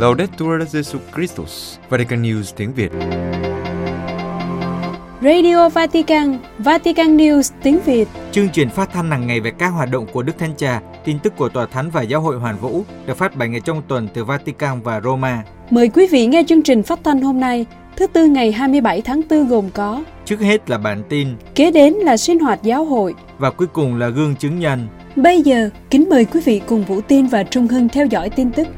Laudetur Jesus Christus, Vatican News tiếng Việt. Radio Vatican, Vatican News tiếng Việt. Chương trình phát thanh hàng ngày về các hoạt động của Đức Thánh Cha, tin tức của Tòa Thánh và Giáo hội Hoàn Vũ được phát 7 ngày trong tuần từ Vatican và Roma. Mời quý vị nghe chương trình phát thanh hôm nay, thứ tư ngày 27 tháng 4 gồm có Trước hết là bản tin Kế đến là sinh hoạt giáo hội và cuối cùng là gương chứng nhân. Bây giờ, kính mời quý vị cùng Vũ Tiên và Trung Hưng theo dõi tin tức.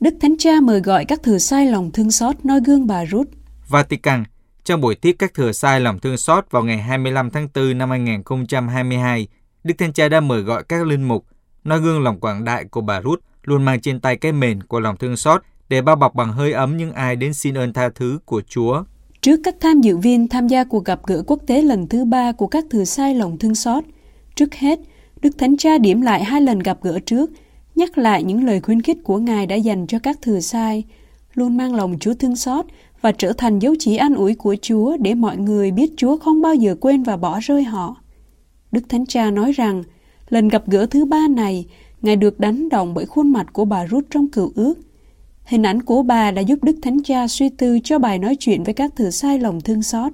Đức Thánh Cha mời gọi các thừa sai lòng thương xót noi gương bà Ruth. Vatican trong buổi tiếp các thừa sai lòng thương xót vào ngày 25 tháng 4 năm 2022, Đức Thánh Cha đã mời gọi các linh mục noi gương lòng quảng đại của bà Ruth luôn mang trên tay cái mền của lòng thương xót để bao bọc bằng hơi ấm những ai đến xin ơn tha thứ của Chúa. Trước các tham dự viên tham gia cuộc gặp gỡ quốc tế lần thứ ba của các thừa sai lòng thương xót, trước hết, Đức Thánh Cha điểm lại hai lần gặp gỡ trước, nhắc lại những lời khuyến khích của Ngài đã dành cho các thừa sai, luôn mang lòng Chúa thương xót và trở thành dấu chỉ an ủi của Chúa để mọi người biết Chúa không bao giờ quên và bỏ rơi họ. Đức Thánh Cha nói rằng, lần gặp gỡ thứ ba này, Ngài được đánh động bởi khuôn mặt của bà rút trong cựu ước. Hình ảnh của bà đã giúp Đức Thánh Cha suy tư cho bài nói chuyện với các thừa sai lòng thương xót.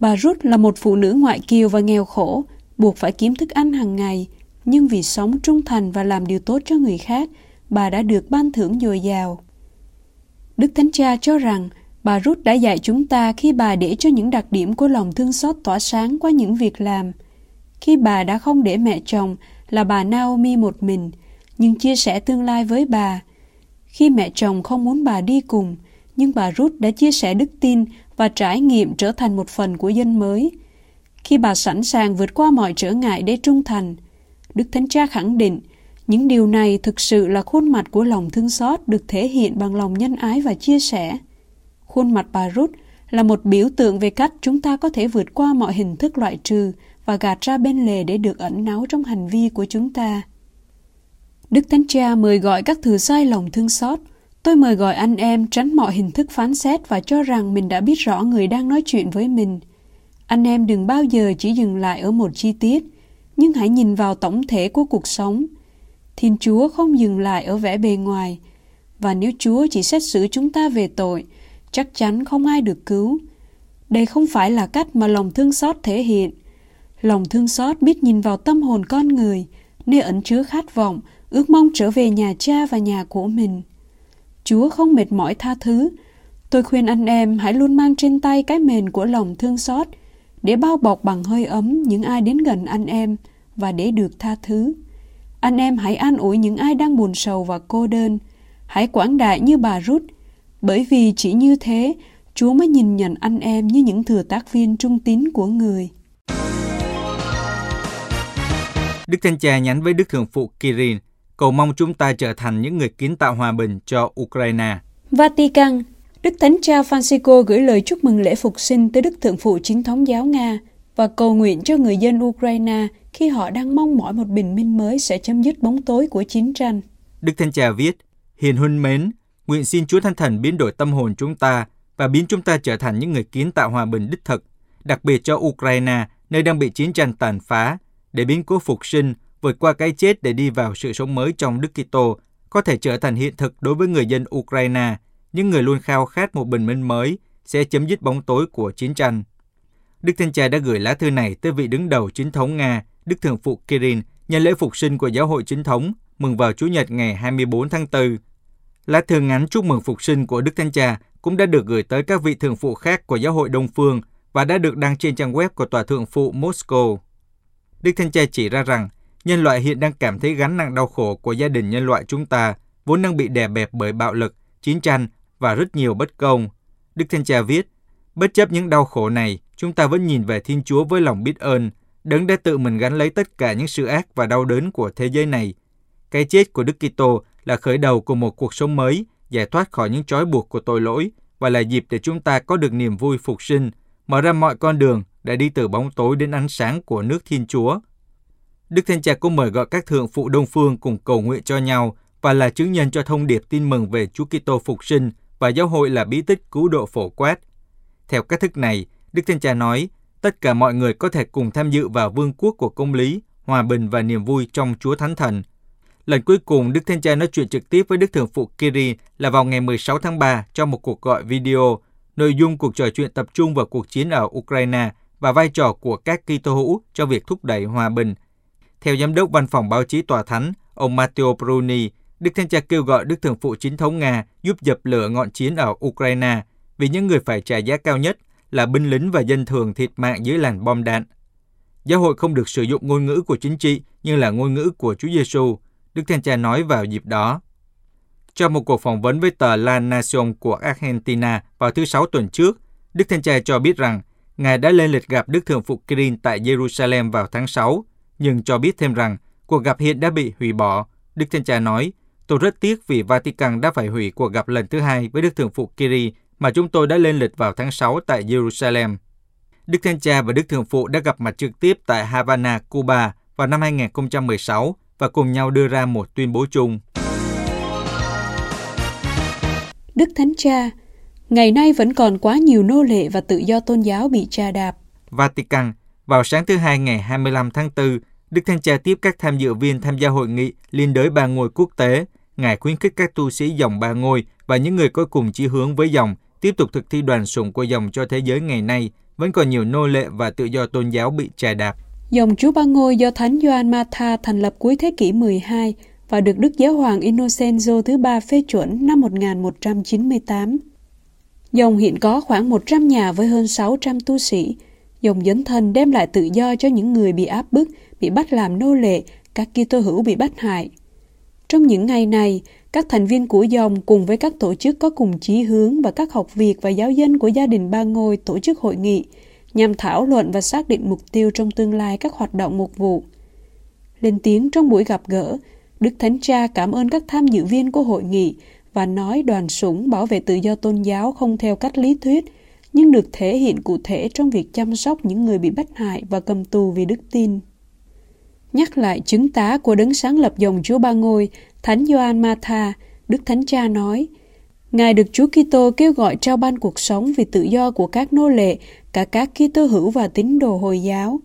Bà Ruth là một phụ nữ ngoại kiều và nghèo khổ, buộc phải kiếm thức ăn hàng ngày, nhưng vì sống trung thành và làm điều tốt cho người khác, bà đã được ban thưởng dồi dào. Đức Thánh Cha cho rằng bà Ruth đã dạy chúng ta khi bà để cho những đặc điểm của lòng thương xót tỏa sáng qua những việc làm. Khi bà đã không để mẹ chồng là bà Naomi một mình, nhưng chia sẻ tương lai với bà. Khi mẹ chồng không muốn bà đi cùng, nhưng bà Ruth đã chia sẻ đức tin và trải nghiệm trở thành một phần của dân mới. Khi bà sẵn sàng vượt qua mọi trở ngại để trung thành, Đức Thánh Cha khẳng định những điều này thực sự là khuôn mặt của lòng thương xót được thể hiện bằng lòng nhân ái và chia sẻ. Khuôn mặt bà Ruth là một biểu tượng về cách chúng ta có thể vượt qua mọi hình thức loại trừ và gạt ra bên lề để được ẩn náu trong hành vi của chúng ta. Đức Thánh Cha mời gọi các thừa sai lòng thương xót. Tôi mời gọi anh em tránh mọi hình thức phán xét và cho rằng mình đã biết rõ người đang nói chuyện với mình. Anh em đừng bao giờ chỉ dừng lại ở một chi tiết, nhưng hãy nhìn vào tổng thể của cuộc sống. Thiên Chúa không dừng lại ở vẻ bề ngoài, và nếu Chúa chỉ xét xử chúng ta về tội, chắc chắn không ai được cứu. Đây không phải là cách mà lòng thương xót thể hiện. Lòng thương xót biết nhìn vào tâm hồn con người, nơi ẩn chứa khát vọng, ước mong trở về nhà cha và nhà của mình. Chúa không mệt mỏi tha thứ. Tôi khuyên anh em hãy luôn mang trên tay cái mền của lòng thương xót để bao bọc bằng hơi ấm những ai đến gần anh em và để được tha thứ. Anh em hãy an ủi những ai đang buồn sầu và cô đơn. Hãy quảng đại như bà Rút, bởi vì chỉ như thế Chúa mới nhìn nhận anh em như những thừa tác viên trung tín của người. Đức Thánh Cha nhắn với Đức Thượng Phụ Kirin, cầu mong chúng ta trở thành những người kiến tạo hòa bình cho Ukraine. Vatican, Đức Thánh Cha Francisco gửi lời chúc mừng lễ phục sinh tới Đức Thượng Phụ Chính thống giáo Nga và cầu nguyện cho người dân Ukraine khi họ đang mong mỏi một bình minh mới sẽ chấm dứt bóng tối của chiến tranh. Đức Thánh Cha viết, Hiền huynh mến, nguyện xin Chúa Thánh Thần biến đổi tâm hồn chúng ta và biến chúng ta trở thành những người kiến tạo hòa bình đích thực, đặc biệt cho Ukraine, nơi đang bị chiến tranh tàn phá, để biến cố phục sinh, vượt qua cái chết để đi vào sự sống mới trong Đức Kitô, có thể trở thành hiện thực đối với người dân Ukraine, những người luôn khao khát một bình minh mới sẽ chấm dứt bóng tối của chiến tranh. Đức Thánh Cha đã gửi lá thư này tới vị đứng đầu chính thống Nga, Đức Thượng phụ Kirin, nhân lễ phục sinh của giáo hội chính thống, mừng vào Chủ nhật ngày 24 tháng 4. Lá thư ngắn chúc mừng phục sinh của Đức Thánh Cha cũng đã được gửi tới các vị thượng phụ khác của giáo hội Đông Phương và đã được đăng trên trang web của Tòa Thượng phụ Moscow. Đức Thánh Cha chỉ ra rằng, nhân loại hiện đang cảm thấy gánh nặng đau khổ của gia đình nhân loại chúng ta, vốn đang bị đè bẹp bởi bạo lực, chiến tranh và rất nhiều bất công. Đức Thanh Cha viết, bất chấp những đau khổ này, chúng ta vẫn nhìn về Thiên Chúa với lòng biết ơn, đấng đã tự mình gánh lấy tất cả những sự ác và đau đớn của thế giới này. Cái chết của Đức Kitô là khởi đầu của một cuộc sống mới, giải thoát khỏi những trói buộc của tội lỗi và là dịp để chúng ta có được niềm vui phục sinh, mở ra mọi con đường để đi từ bóng tối đến ánh sáng của nước Thiên Chúa. Đức thiên Cha cũng mời gọi các thượng phụ Đông Phương cùng cầu nguyện cho nhau và là chứng nhân cho thông điệp tin mừng về Chúa Kitô phục sinh và giáo hội là bí tích cứu độ phổ quát. Theo cách thức này, Đức thiên Cha nói, tất cả mọi người có thể cùng tham dự vào vương quốc của công lý, hòa bình và niềm vui trong Chúa Thánh Thần. Lần cuối cùng Đức thiên Cha nói chuyện trực tiếp với Đức Thượng phụ Kiri là vào ngày 16 tháng 3 trong một cuộc gọi video. Nội dung cuộc trò chuyện tập trung vào cuộc chiến ở Ukraine và vai trò của các Kitô hữu cho việc thúc đẩy hòa bình. Theo giám đốc văn phòng báo chí tòa thánh, ông Matteo Bruni, Đức Thanh Cha kêu gọi Đức Thượng phụ chính thống Nga giúp dập lửa ngọn chiến ở Ukraine vì những người phải trả giá cao nhất là binh lính và dân thường thiệt mạng dưới làn bom đạn. Giáo hội không được sử dụng ngôn ngữ của chính trị nhưng là ngôn ngữ của Chúa Giêsu, Đức Thanh Cha nói vào dịp đó. Trong một cuộc phỏng vấn với tờ La Nación của Argentina vào thứ Sáu tuần trước, Đức Thanh Cha cho biết rằng Ngài đã lên lịch gặp Đức Thượng phụ Kirin tại Jerusalem vào tháng 6, nhưng cho biết thêm rằng cuộc gặp hiện đã bị hủy bỏ. Đức Thanh Cha nói, tôi rất tiếc vì Vatican đã phải hủy cuộc gặp lần thứ hai với Đức Thượng phụ Kiri mà chúng tôi đã lên lịch vào tháng 6 tại Jerusalem. Đức Thánh Cha và Đức Thượng Phụ đã gặp mặt trực tiếp tại Havana, Cuba vào năm 2016 và cùng nhau đưa ra một tuyên bố chung. Đức Thánh Cha, ngày nay vẫn còn quá nhiều nô lệ và tự do tôn giáo bị tra đạp. Vatican, vào sáng thứ Hai ngày 25 tháng 4, Đức Thánh Cha tiếp các tham dự viên tham gia hội nghị liên đới ba ngôi quốc tế. Ngài khuyến khích các tu sĩ dòng ba ngôi và những người có cùng chí hướng với dòng tiếp tục thực thi đoàn sủng của dòng cho thế giới ngày nay, vẫn còn nhiều nô lệ và tự do tôn giáo bị trà đạp. Dòng Chúa Ba Ngôi do Thánh Gioan Matha thành lập cuối thế kỷ 12 và được Đức Giáo hoàng Innocenzo thứ ba phê chuẩn năm 1198. Dòng hiện có khoảng 100 nhà với hơn 600 tu sĩ. Dòng dấn thân đem lại tự do cho những người bị áp bức, bị bắt làm nô lệ, các Kitô hữu bị bắt hại. Trong những ngày này, các thành viên của dòng cùng với các tổ chức có cùng chí hướng và các học việc và giáo dân của gia đình Ba Ngôi tổ chức hội nghị nhằm thảo luận và xác định mục tiêu trong tương lai các hoạt động mục vụ. Lên tiếng trong buổi gặp gỡ, Đức Thánh Cha cảm ơn các tham dự viên của hội nghị và nói đoàn sủng bảo vệ tự do tôn giáo không theo cách lý thuyết, nhưng được thể hiện cụ thể trong việc chăm sóc những người bị bắt hại và cầm tù vì đức tin. Nhắc lại chứng tá của đấng sáng lập dòng Chúa Ba Ngôi, Thánh Gioan Matha, Đức Thánh Cha nói, Ngài được Chúa Kitô kêu gọi trao ban cuộc sống vì tự do của các nô lệ, cả các Kitô hữu và tín đồ Hồi giáo.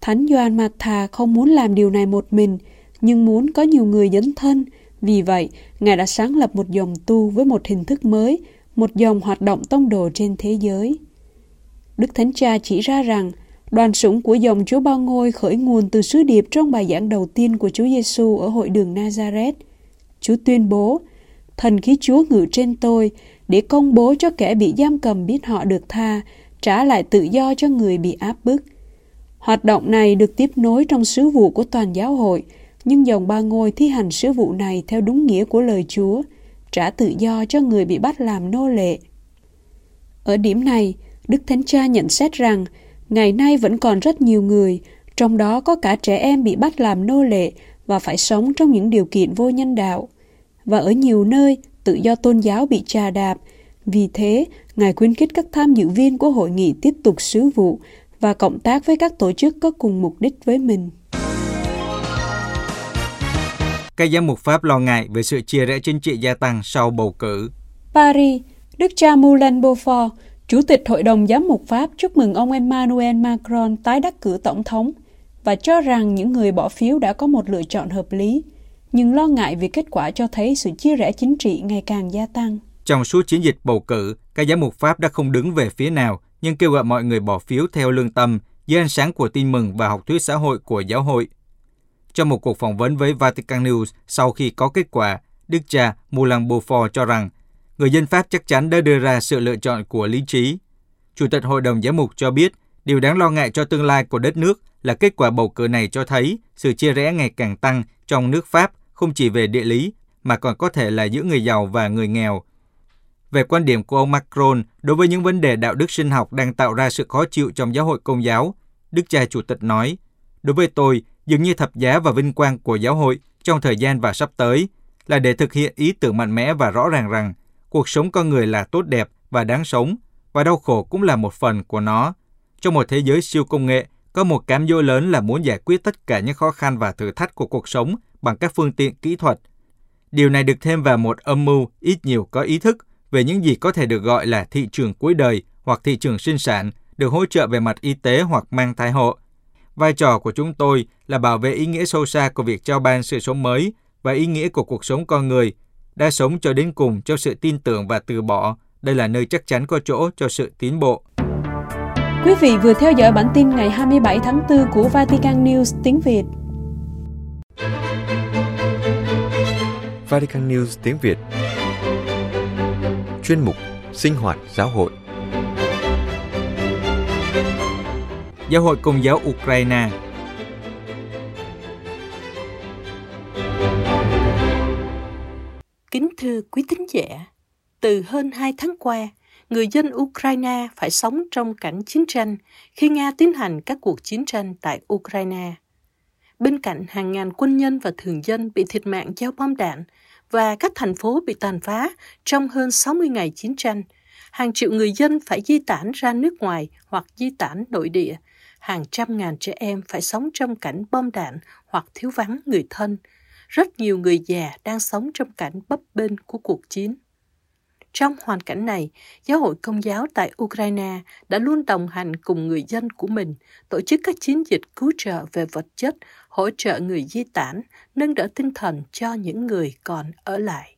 Thánh Gioan Matha không muốn làm điều này một mình, nhưng muốn có nhiều người dấn thân. Vì vậy, Ngài đã sáng lập một dòng tu với một hình thức mới, một dòng hoạt động tông đồ trên thế giới. Đức Thánh Cha chỉ ra rằng Đoàn sủng của dòng Chúa Ba Ngôi khởi nguồn từ sứ điệp trong bài giảng đầu tiên của Chúa Giêsu ở hội đường Nazareth. Chúa tuyên bố, Thần khí Chúa ngự trên tôi để công bố cho kẻ bị giam cầm biết họ được tha, trả lại tự do cho người bị áp bức. Hoạt động này được tiếp nối trong sứ vụ của toàn giáo hội, nhưng dòng ba ngôi thi hành sứ vụ này theo đúng nghĩa của lời Chúa, trả tự do cho người bị bắt làm nô lệ. Ở điểm này, Đức Thánh Cha nhận xét rằng Ngày nay vẫn còn rất nhiều người, trong đó có cả trẻ em bị bắt làm nô lệ và phải sống trong những điều kiện vô nhân đạo. Và ở nhiều nơi, tự do tôn giáo bị trà đạp. Vì thế, Ngài khuyến khích các tham dự viên của hội nghị tiếp tục sứ vụ và cộng tác với các tổ chức có cùng mục đích với mình. Các giám mục Pháp lo ngại về sự chia rẽ chính trị gia tăng sau bầu cử. Paris, Đức cha Moulin Beaufort Chủ tịch Hội đồng Giám mục Pháp chúc mừng ông Emmanuel Macron tái đắc cử tổng thống và cho rằng những người bỏ phiếu đã có một lựa chọn hợp lý, nhưng lo ngại vì kết quả cho thấy sự chia rẽ chính trị ngày càng gia tăng. Trong suốt chiến dịch bầu cử, các giám mục Pháp đã không đứng về phía nào, nhưng kêu gọi mọi người bỏ phiếu theo lương tâm, dưới ánh sáng của tin mừng và học thuyết xã hội của giáo hội. Trong một cuộc phỏng vấn với Vatican News sau khi có kết quả, Đức cha Moulin Beaufort cho rằng người dân Pháp chắc chắn đã đưa ra sự lựa chọn của lý trí. Chủ tịch Hội đồng Giám mục cho biết, điều đáng lo ngại cho tương lai của đất nước là kết quả bầu cử này cho thấy sự chia rẽ ngày càng tăng trong nước Pháp không chỉ về địa lý mà còn có thể là giữa người giàu và người nghèo. Về quan điểm của ông Macron đối với những vấn đề đạo đức sinh học đang tạo ra sự khó chịu trong giáo hội công giáo, Đức cha Chủ tịch nói, Đối với tôi, dường như thập giá và vinh quang của giáo hội trong thời gian và sắp tới là để thực hiện ý tưởng mạnh mẽ và rõ ràng rằng cuộc sống con người là tốt đẹp và đáng sống, và đau khổ cũng là một phần của nó. Trong một thế giới siêu công nghệ, có một cám dỗ lớn là muốn giải quyết tất cả những khó khăn và thử thách của cuộc sống bằng các phương tiện kỹ thuật. Điều này được thêm vào một âm mưu ít nhiều có ý thức về những gì có thể được gọi là thị trường cuối đời hoặc thị trường sinh sản, được hỗ trợ về mặt y tế hoặc mang thai hộ. Vai trò của chúng tôi là bảo vệ ý nghĩa sâu xa của việc trao ban sự sống mới và ý nghĩa của cuộc sống con người, đã sống cho đến cùng cho sự tin tưởng và từ bỏ. Đây là nơi chắc chắn có chỗ cho sự tiến bộ. Quý vị vừa theo dõi bản tin ngày 27 tháng 4 của Vatican News tiếng Việt. Vatican News tiếng Việt Chuyên mục Sinh hoạt giáo hội Giáo hội Công giáo Ukraine Kính thưa quý tín giả, từ hơn hai tháng qua, người dân Ukraine phải sống trong cảnh chiến tranh khi Nga tiến hành các cuộc chiến tranh tại Ukraine. Bên cạnh hàng ngàn quân nhân và thường dân bị thiệt mạng do bom đạn và các thành phố bị tàn phá trong hơn 60 ngày chiến tranh, hàng triệu người dân phải di tản ra nước ngoài hoặc di tản nội địa, hàng trăm ngàn trẻ em phải sống trong cảnh bom đạn hoặc thiếu vắng người thân, rất nhiều người già đang sống trong cảnh bấp bênh của cuộc chiến. Trong hoàn cảnh này, Giáo hội Công giáo tại Ukraine đã luôn đồng hành cùng người dân của mình, tổ chức các chiến dịch cứu trợ về vật chất, hỗ trợ người di tản, nâng đỡ tinh thần cho những người còn ở lại.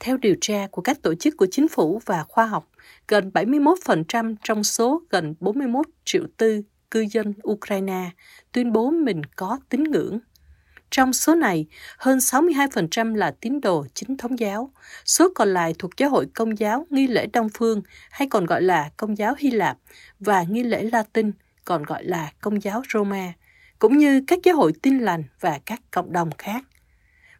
Theo điều tra của các tổ chức của chính phủ và khoa học, gần 71% trong số gần 41 triệu tư cư dân Ukraine tuyên bố mình có tín ngưỡng. Trong số này, hơn 62% là tín đồ chính thống giáo, số còn lại thuộc giáo hội công giáo nghi lễ Đông Phương hay còn gọi là công giáo Hy Lạp và nghi lễ Latin còn gọi là công giáo Roma, cũng như các giáo hội tin lành và các cộng đồng khác.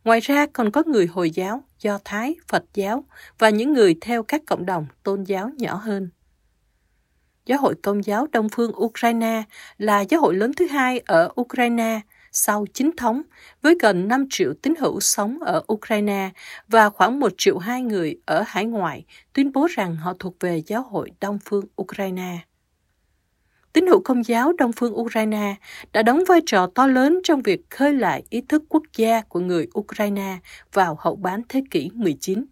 Ngoài ra còn có người Hồi giáo, Do Thái, Phật giáo và những người theo các cộng đồng tôn giáo nhỏ hơn. Giáo hội Công giáo Đông phương Ukraine là giáo hội lớn thứ hai ở Ukraine sau chính thống, với gần 5 triệu tín hữu sống ở Ukraine và khoảng 1 triệu hai người ở hải ngoại, tuyên bố rằng họ thuộc về giáo hội Đông phương Ukraine. Tín hữu công giáo Đông phương Ukraine đã đóng vai trò to lớn trong việc khơi lại ý thức quốc gia của người Ukraine vào hậu bán thế kỷ 19.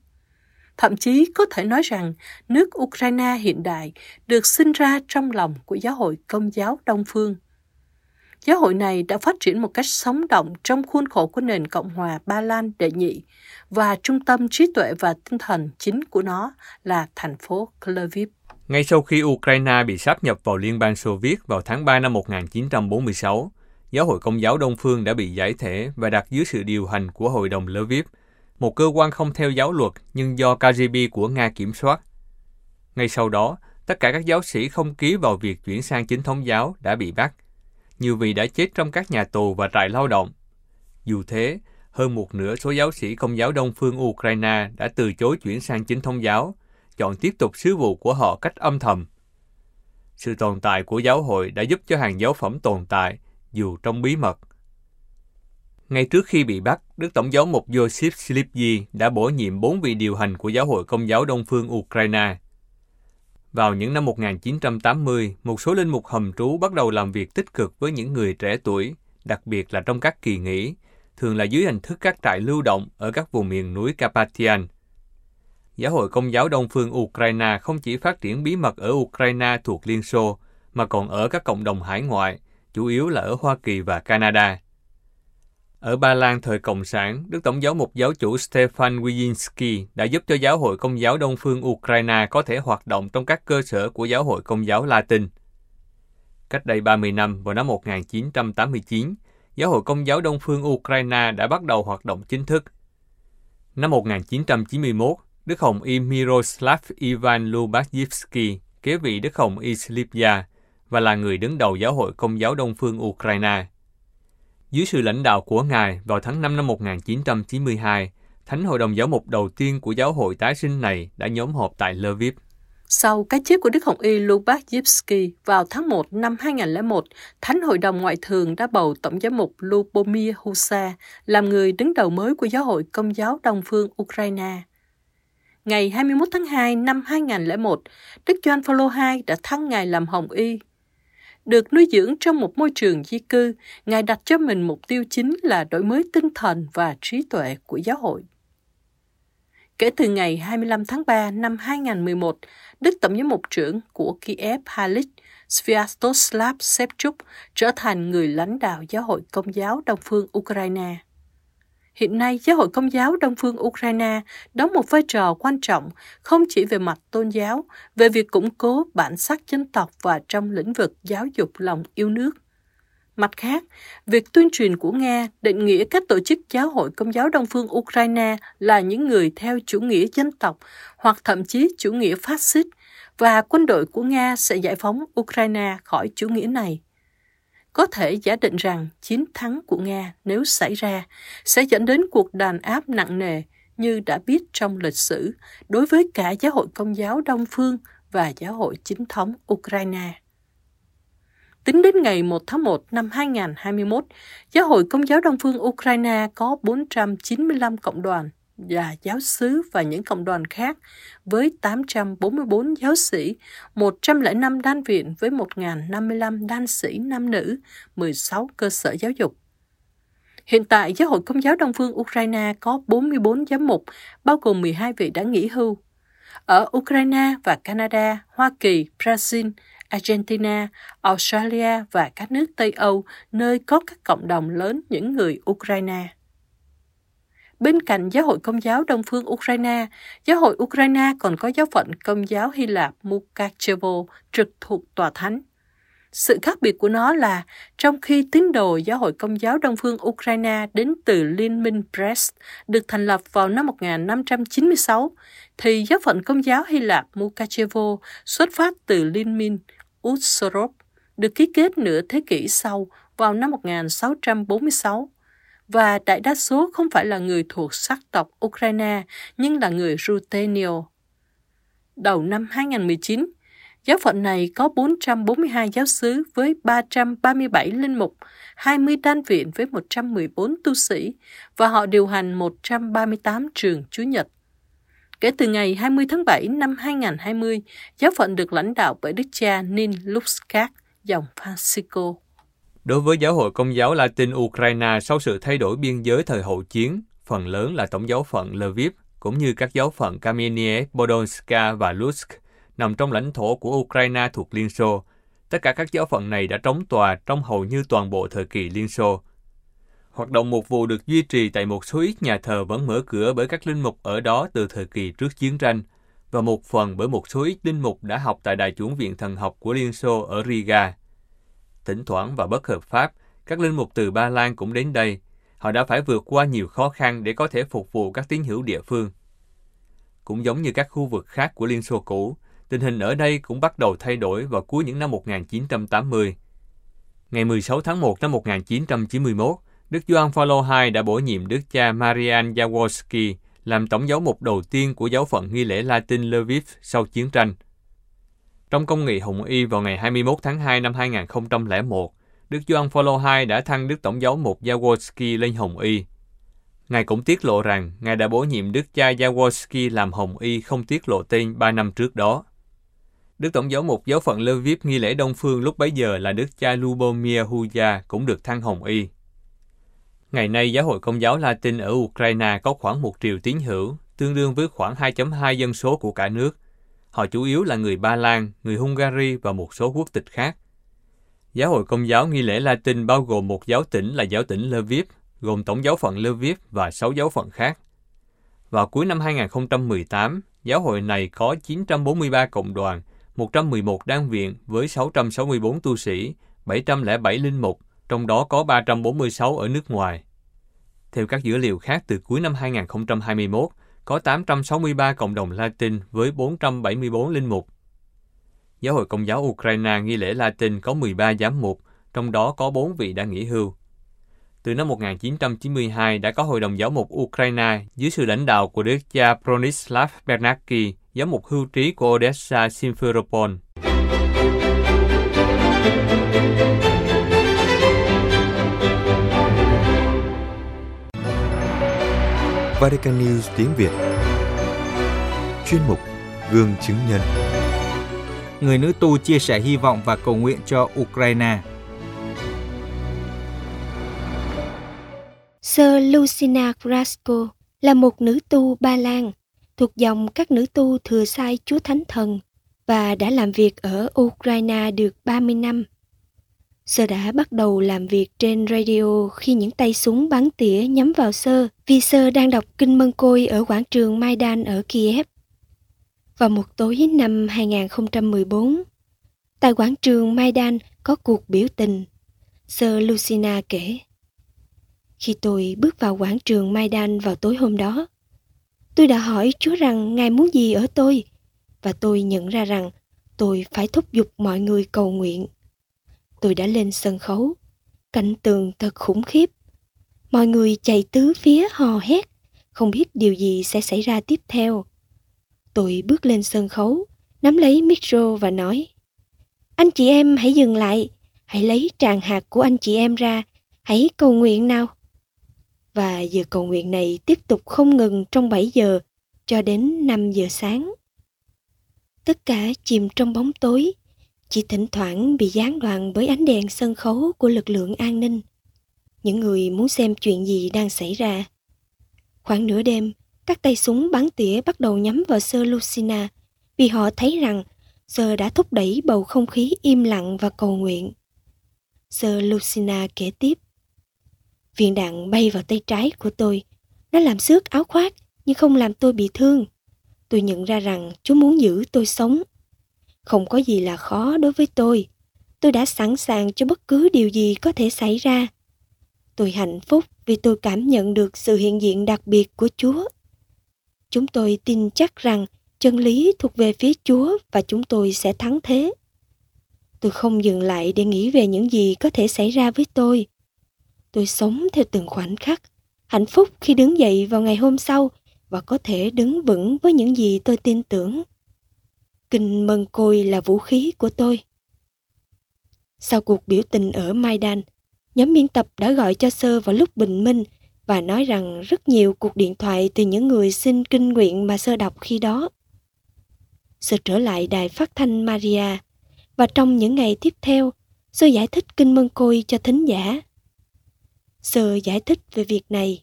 Thậm chí có thể nói rằng nước Ukraine hiện đại được sinh ra trong lòng của giáo hội công giáo Đông phương. Giáo hội này đã phát triển một cách sống động trong khuôn khổ của nền Cộng hòa Ba Lan đệ nhị và trung tâm trí tuệ và tinh thần chính của nó là thành phố Lviv. Ngay sau khi Ukraine bị sáp nhập vào Liên bang Xô Viết vào tháng 3 năm 1946, Giáo hội Công giáo Đông Phương đã bị giải thể và đặt dưới sự điều hành của Hội đồng Lviv, một cơ quan không theo giáo luật nhưng do KGB của Nga kiểm soát. Ngay sau đó, tất cả các giáo sĩ không ký vào việc chuyển sang chính thống giáo đã bị bắt. Nhiều vị đã chết trong các nhà tù và trại lao động. Dù thế, hơn một nửa số giáo sĩ công giáo Đông phương Ukraine đã từ chối chuyển sang chính thống giáo, chọn tiếp tục sứ vụ của họ cách âm thầm. Sự tồn tại của giáo hội đã giúp cho hàng giáo phẩm tồn tại, dù trong bí mật. Ngay trước khi bị bắt, Đức Tổng giáo mục Joseph Slipji đã bổ nhiệm bốn vị điều hành của Giáo hội Công giáo Đông phương Ukraine. Vào những năm 1980, một số linh mục hầm trú bắt đầu làm việc tích cực với những người trẻ tuổi, đặc biệt là trong các kỳ nghỉ, thường là dưới hình thức các trại lưu động ở các vùng miền núi Carpathian. Giáo hội Công giáo Đông phương Ukraine không chỉ phát triển bí mật ở Ukraine thuộc Liên Xô, mà còn ở các cộng đồng hải ngoại, chủ yếu là ở Hoa Kỳ và Canada. Ở Ba Lan thời Cộng sản, Đức Tổng giáo mục giáo chủ Stefan Wyszynski đã giúp cho Giáo hội Công giáo Đông phương Ukraine có thể hoạt động trong các cơ sở của Giáo hội Công giáo Latin. Cách đây 30 năm, vào năm 1989, Giáo hội Công giáo Đông phương Ukraine đã bắt đầu hoạt động chính thức. Năm 1991, Đức Hồng Y Miroslav Ivan Lubashevsky kế vị Đức Hồng Y Slipya và là người đứng đầu Giáo hội Công giáo Đông phương Ukraine. Dưới sự lãnh đạo của Ngài, vào tháng 5 năm 1992, Thánh Hội đồng Giáo mục đầu tiên của giáo hội tái sinh này đã nhóm họp tại Lviv. Sau cái chết của Đức Hồng Y Lubachevsky vào tháng 1 năm 2001, Thánh Hội đồng Ngoại thường đã bầu Tổng giám mục Lubomir Husa làm người đứng đầu mới của Giáo hội Công giáo Đông phương Ukraine. Ngày 21 tháng 2 năm 2001, Đức Gioan Phaolô II đã thăng Ngài làm Hồng Y được nuôi dưỡng trong một môi trường di cư, Ngài đặt cho mình mục tiêu chính là đổi mới tinh thần và trí tuệ của giáo hội. Kể từ ngày 25 tháng 3 năm 2011, Đức Tổng giám mục trưởng của Kiev Halit Sviatoslav Shevchuk trở thành người lãnh đạo giáo hội công giáo Đông phương Ukraine. Hiện nay, giáo hội công giáo Đông phương Ukraine đóng một vai trò quan trọng không chỉ về mặt tôn giáo, về việc củng cố bản sắc dân tộc và trong lĩnh vực giáo dục lòng yêu nước. Mặt khác, việc tuyên truyền của Nga định nghĩa các tổ chức giáo hội công giáo Đông phương Ukraine là những người theo chủ nghĩa dân tộc hoặc thậm chí chủ nghĩa phát xít và quân đội của Nga sẽ giải phóng Ukraine khỏi chủ nghĩa này. Có thể giả định rằng chiến thắng của Nga nếu xảy ra sẽ dẫn đến cuộc đàn áp nặng nề như đã biết trong lịch sử đối với cả giáo hội công giáo Đông Phương và giáo hội chính thống Ukraine. Tính đến ngày 1 tháng 1 năm 2021, Giáo hội Công giáo Đông phương Ukraine có 495 cộng đoàn và giáo sứ và những cộng đoàn khác với 844 giáo sĩ, 105 đan viện với 1.055 đan sĩ nam nữ, 16 cơ sở giáo dục. Hiện tại, Giáo hội Công giáo Đông phương Ukraine có 44 giám mục, bao gồm 12 vị đã nghỉ hưu. Ở Ukraine và Canada, Hoa Kỳ, Brazil, Argentina, Australia và các nước Tây Âu, nơi có các cộng đồng lớn những người Ukraine. Bên cạnh Giáo hội Công giáo Đông phương Ukraine, Giáo hội Ukraine còn có giáo phận Công giáo Hy Lạp Mukachevo trực thuộc Tòa Thánh. Sự khác biệt của nó là trong khi tín đồ Giáo hội Công giáo Đông phương Ukraine đến từ Liên minh Brest được thành lập vào năm 1596, thì giáo phận Công giáo Hy Lạp Mukachevo xuất phát từ Liên minh Utsorov được ký kết nửa thế kỷ sau vào năm 1646 và đại đa số không phải là người thuộc sắc tộc Ukraine nhưng là người Rutenio. Đầu năm 2019, giáo phận này có 442 giáo sứ với 337 linh mục, 20 đan viện với 114 tu sĩ và họ điều hành 138 trường Chúa Nhật. Kể từ ngày 20 tháng 7 năm 2020, giáo phận được lãnh đạo bởi đức cha Nin Luxkak, dòng Francisco. Đối với giáo hội công giáo Latin Ukraine sau sự thay đổi biên giới thời hậu chiến, phần lớn là tổng giáo phận Lviv, cũng như các giáo phận Kamienie, Podolska và Lutsk, nằm trong lãnh thổ của Ukraine thuộc Liên Xô. Tất cả các giáo phận này đã trống tòa trong hầu như toàn bộ thời kỳ Liên Xô. Hoạt động mục vụ được duy trì tại một số ít nhà thờ vẫn mở cửa bởi các linh mục ở đó từ thời kỳ trước chiến tranh, và một phần bởi một số ít linh mục đã học tại Đại chủng viện thần học của Liên Xô ở Riga. Thỉnh thoảng và bất hợp pháp, các linh mục từ Ba Lan cũng đến đây. Họ đã phải vượt qua nhiều khó khăn để có thể phục vụ các tín hữu địa phương. Cũng giống như các khu vực khác của Liên Xô cũ, tình hình ở đây cũng bắt đầu thay đổi vào cuối những năm 1980. Ngày 16 tháng 1 năm 1991, Đức Gioan Phaolô II đã bổ nhiệm Đức cha Marian Jaworski làm tổng giáo mục đầu tiên của giáo phận nghi lễ Latin Lviv sau chiến tranh. Trong công nghị Hồng Y vào ngày 21 tháng 2 năm 2001, Đức Doan Phaolô II đã thăng Đức Tổng giáo mục Jaworski lên Hồng Y. Ngài cũng tiết lộ rằng Ngài đã bổ nhiệm Đức cha Jaworski làm Hồng Y không tiết lộ tên 3 năm trước đó. Đức Tổng giáo mục giáo phận Lviv nghi lễ Đông Phương lúc bấy giờ là Đức cha Lubomir Huya cũng được thăng Hồng Y. Ngày nay, giáo hội công giáo Latin ở Ukraine có khoảng 1 triệu tín hữu, tương đương với khoảng 2.2 dân số của cả nước. Họ chủ yếu là người Ba Lan, người Hungary và một số quốc tịch khác. Giáo hội công giáo nghi lễ Latin bao gồm một giáo tỉnh là giáo tỉnh Lviv, gồm tổng giáo phận Lviv và 6 giáo phận khác. Vào cuối năm 2018, giáo hội này có 943 cộng đoàn, 111 đan viện với 664 tu sĩ, 707 linh mục, trong đó có 346 ở nước ngoài. Theo các dữ liệu khác từ cuối năm 2021, có 863 cộng đồng Latin với 474 linh mục. Giáo hội Công giáo Ukraine nghi lễ Latin có 13 giám mục, trong đó có 4 vị đã nghỉ hưu. Từ năm 1992 đã có Hội đồng Giáo mục Ukraine dưới sự lãnh đạo của đức cha Bronislav Bernacki, giám mục hưu trí của Odessa Simferopol. Vatican News tiếng Việt Chuyên mục Gương chứng nhân Người nữ tu chia sẻ hy vọng và cầu nguyện cho Ukraine. Sir Lucina Grasko là một nữ tu Ba Lan. thuộc dòng các nữ tu thừa sai Chúa Thánh Thần và đã làm việc ở Ukraine được 30 năm. Sơ đã bắt đầu làm việc trên radio khi những tay súng bắn tỉa nhắm vào Sơ vì Sơ đang đọc kinh mân côi ở quảng trường Maidan ở Kiev. Vào một tối năm 2014, tại quảng trường Maidan có cuộc biểu tình. Sơ Lucina kể. Khi tôi bước vào quảng trường Maidan vào tối hôm đó, tôi đã hỏi Chúa rằng Ngài muốn gì ở tôi và tôi nhận ra rằng tôi phải thúc giục mọi người cầu nguyện. Tôi đã lên sân khấu, cảnh tường thật khủng khiếp. Mọi người chạy tứ phía hò hét, không biết điều gì sẽ xảy ra tiếp theo. Tôi bước lên sân khấu, nắm lấy micro và nói Anh chị em hãy dừng lại, hãy lấy tràng hạt của anh chị em ra, hãy cầu nguyện nào. Và giờ cầu nguyện này tiếp tục không ngừng trong 7 giờ cho đến 5 giờ sáng. Tất cả chìm trong bóng tối, chỉ thỉnh thoảng bị gián đoạn bởi ánh đèn sân khấu của lực lượng an ninh. Những người muốn xem chuyện gì đang xảy ra. Khoảng nửa đêm, các tay súng bắn tỉa bắt đầu nhắm vào Sơ Lucina vì họ thấy rằng Sơ đã thúc đẩy bầu không khí im lặng và cầu nguyện. Sơ Lucina kể tiếp. Viên đạn bay vào tay trái của tôi. Nó làm xước áo khoác nhưng không làm tôi bị thương. Tôi nhận ra rằng chú muốn giữ tôi sống. Không có gì là khó đối với tôi. Tôi đã sẵn sàng cho bất cứ điều gì có thể xảy ra. Tôi hạnh phúc vì tôi cảm nhận được sự hiện diện đặc biệt của Chúa. Chúng tôi tin chắc rằng chân lý thuộc về phía Chúa và chúng tôi sẽ thắng thế. Tôi không dừng lại để nghĩ về những gì có thể xảy ra với tôi. Tôi sống theo từng khoảnh khắc, hạnh phúc khi đứng dậy vào ngày hôm sau và có thể đứng vững với những gì tôi tin tưởng. Kinh mân côi là vũ khí của tôi. Sau cuộc biểu tình ở Maidan, nhóm biên tập đã gọi cho Sơ vào lúc bình minh và nói rằng rất nhiều cuộc điện thoại từ những người xin kinh nguyện mà Sơ đọc khi đó. Sơ trở lại đài phát thanh Maria và trong những ngày tiếp theo, Sơ giải thích kinh mân côi cho thính giả. Sơ giải thích về việc này.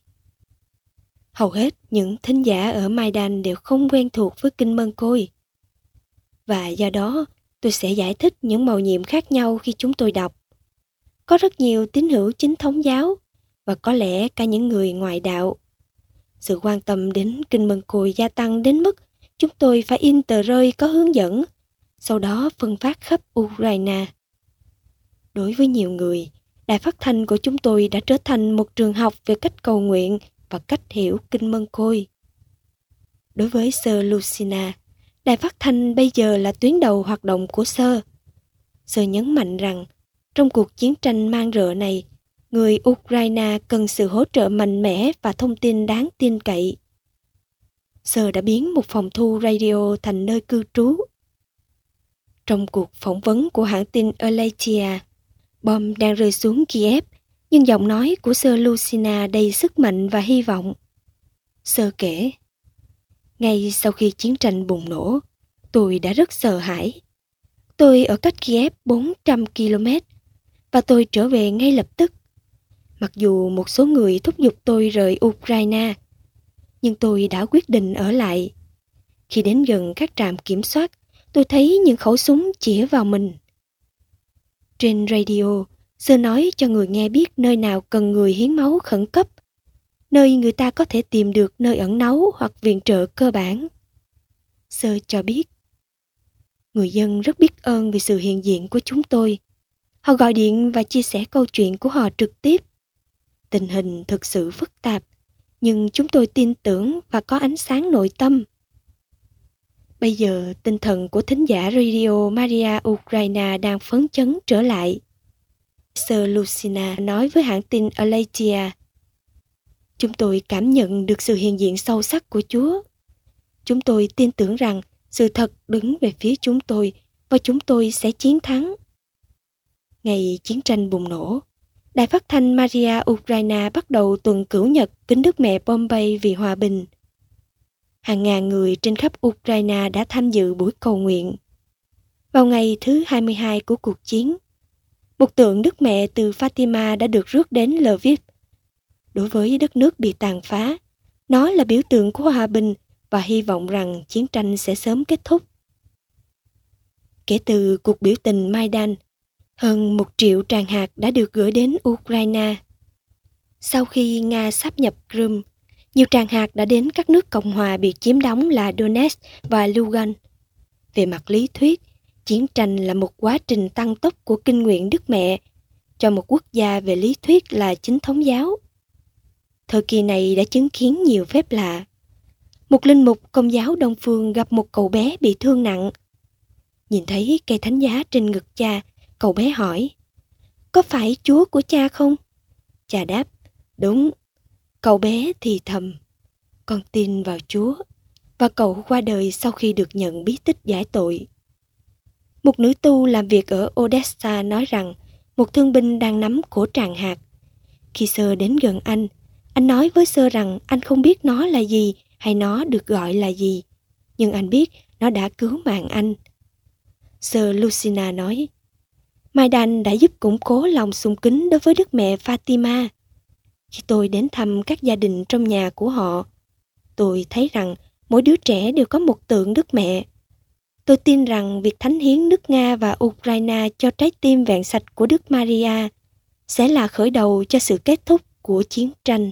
Hầu hết những thính giả ở Maidan đều không quen thuộc với kinh mân côi. Và do đó, tôi sẽ giải thích những màu nhiệm khác nhau khi chúng tôi đọc. Có rất nhiều tín hữu chính thống giáo và có lẽ cả những người ngoại đạo. Sự quan tâm đến kinh mân côi gia tăng đến mức chúng tôi phải in tờ rơi có hướng dẫn, sau đó phân phát khắp Ukraine. Đối với nhiều người, đài phát thanh của chúng tôi đã trở thành một trường học về cách cầu nguyện và cách hiểu kinh mân côi. Đối với Sơ Lucina, đài phát thanh bây giờ là tuyến đầu hoạt động của Sơ. Sơ nhấn mạnh rằng, trong cuộc chiến tranh mang rợ này, người Ukraine cần sự hỗ trợ mạnh mẽ và thông tin đáng tin cậy. Sơ đã biến một phòng thu radio thành nơi cư trú. Trong cuộc phỏng vấn của hãng tin Aletia, bom đang rơi xuống Kiev, nhưng giọng nói của Sơ Lucina đầy sức mạnh và hy vọng. Sơ kể, ngay sau khi chiến tranh bùng nổ, tôi đã rất sợ hãi. Tôi ở cách Kiev 400 km và tôi trở về ngay lập tức. Mặc dù một số người thúc giục tôi rời Ukraine, nhưng tôi đã quyết định ở lại. Khi đến gần các trạm kiểm soát, tôi thấy những khẩu súng chĩa vào mình. Trên radio, Sơ nói cho người nghe biết nơi nào cần người hiến máu khẩn cấp, nơi người ta có thể tìm được nơi ẩn náu hoặc viện trợ cơ bản. Sơ cho biết, người dân rất biết ơn vì sự hiện diện của chúng tôi. Họ gọi điện và chia sẻ câu chuyện của họ trực tiếp. Tình hình thực sự phức tạp, nhưng chúng tôi tin tưởng và có ánh sáng nội tâm. Bây giờ, tinh thần của thính giả Radio Maria Ukraine đang phấn chấn trở lại. Sir Lucina nói với hãng tin Alatia. Chúng tôi cảm nhận được sự hiện diện sâu sắc của Chúa. Chúng tôi tin tưởng rằng sự thật đứng về phía chúng tôi và chúng tôi sẽ chiến thắng. Ngày chiến tranh bùng nổ, Đài phát thanh Maria Ukraine bắt đầu tuần cửu nhật kính Đức Mẹ Bombay vì hòa bình. Hàng ngàn người trên khắp Ukraine đã tham dự buổi cầu nguyện. Vào ngày thứ 22 của cuộc chiến, một tượng Đức Mẹ từ Fatima đã được rước đến Lviv. Đối với đất nước bị tàn phá, nó là biểu tượng của hòa bình và hy vọng rằng chiến tranh sẽ sớm kết thúc. Kể từ cuộc biểu tình Maidan, hơn một triệu tràng hạt đã được gửi đến Ukraine. Sau khi Nga sáp nhập Crimea, nhiều tràng hạt đã đến các nước Cộng hòa bị chiếm đóng là Donetsk và Lugansk. Về mặt lý thuyết, chiến tranh là một quá trình tăng tốc của kinh nguyện Đức Mẹ cho một quốc gia về lý thuyết là chính thống giáo. Thời kỳ này đã chứng kiến nhiều phép lạ. Một linh mục công giáo Đông Phương gặp một cậu bé bị thương nặng. Nhìn thấy cây thánh giá trên ngực cha, cậu bé hỏi, có phải Chúa của cha không? Cha đáp, đúng. Cậu bé thì thầm, con tin vào Chúa. Và cậu qua đời sau khi được nhận bí tích giải tội. Một nữ tu làm việc ở Odessa nói rằng một thương binh đang nắm cổ tràng hạt. Khi sơ đến gần anh, anh nói với sơ rằng anh không biết nó là gì hay nó được gọi là gì. Nhưng anh biết nó đã cứu mạng anh. Sơ Lucina nói, Maidan đã giúp củng cố lòng sung kính đối với Đức Mẹ Fatima. Khi tôi đến thăm các gia đình trong nhà của họ, tôi thấy rằng mỗi đứa trẻ đều có một tượng Đức Mẹ. Tôi tin rằng việc thánh hiến nước Nga và Ukraine cho trái tim vẹn sạch của Đức Maria sẽ là khởi đầu cho sự kết thúc của chiến tranh.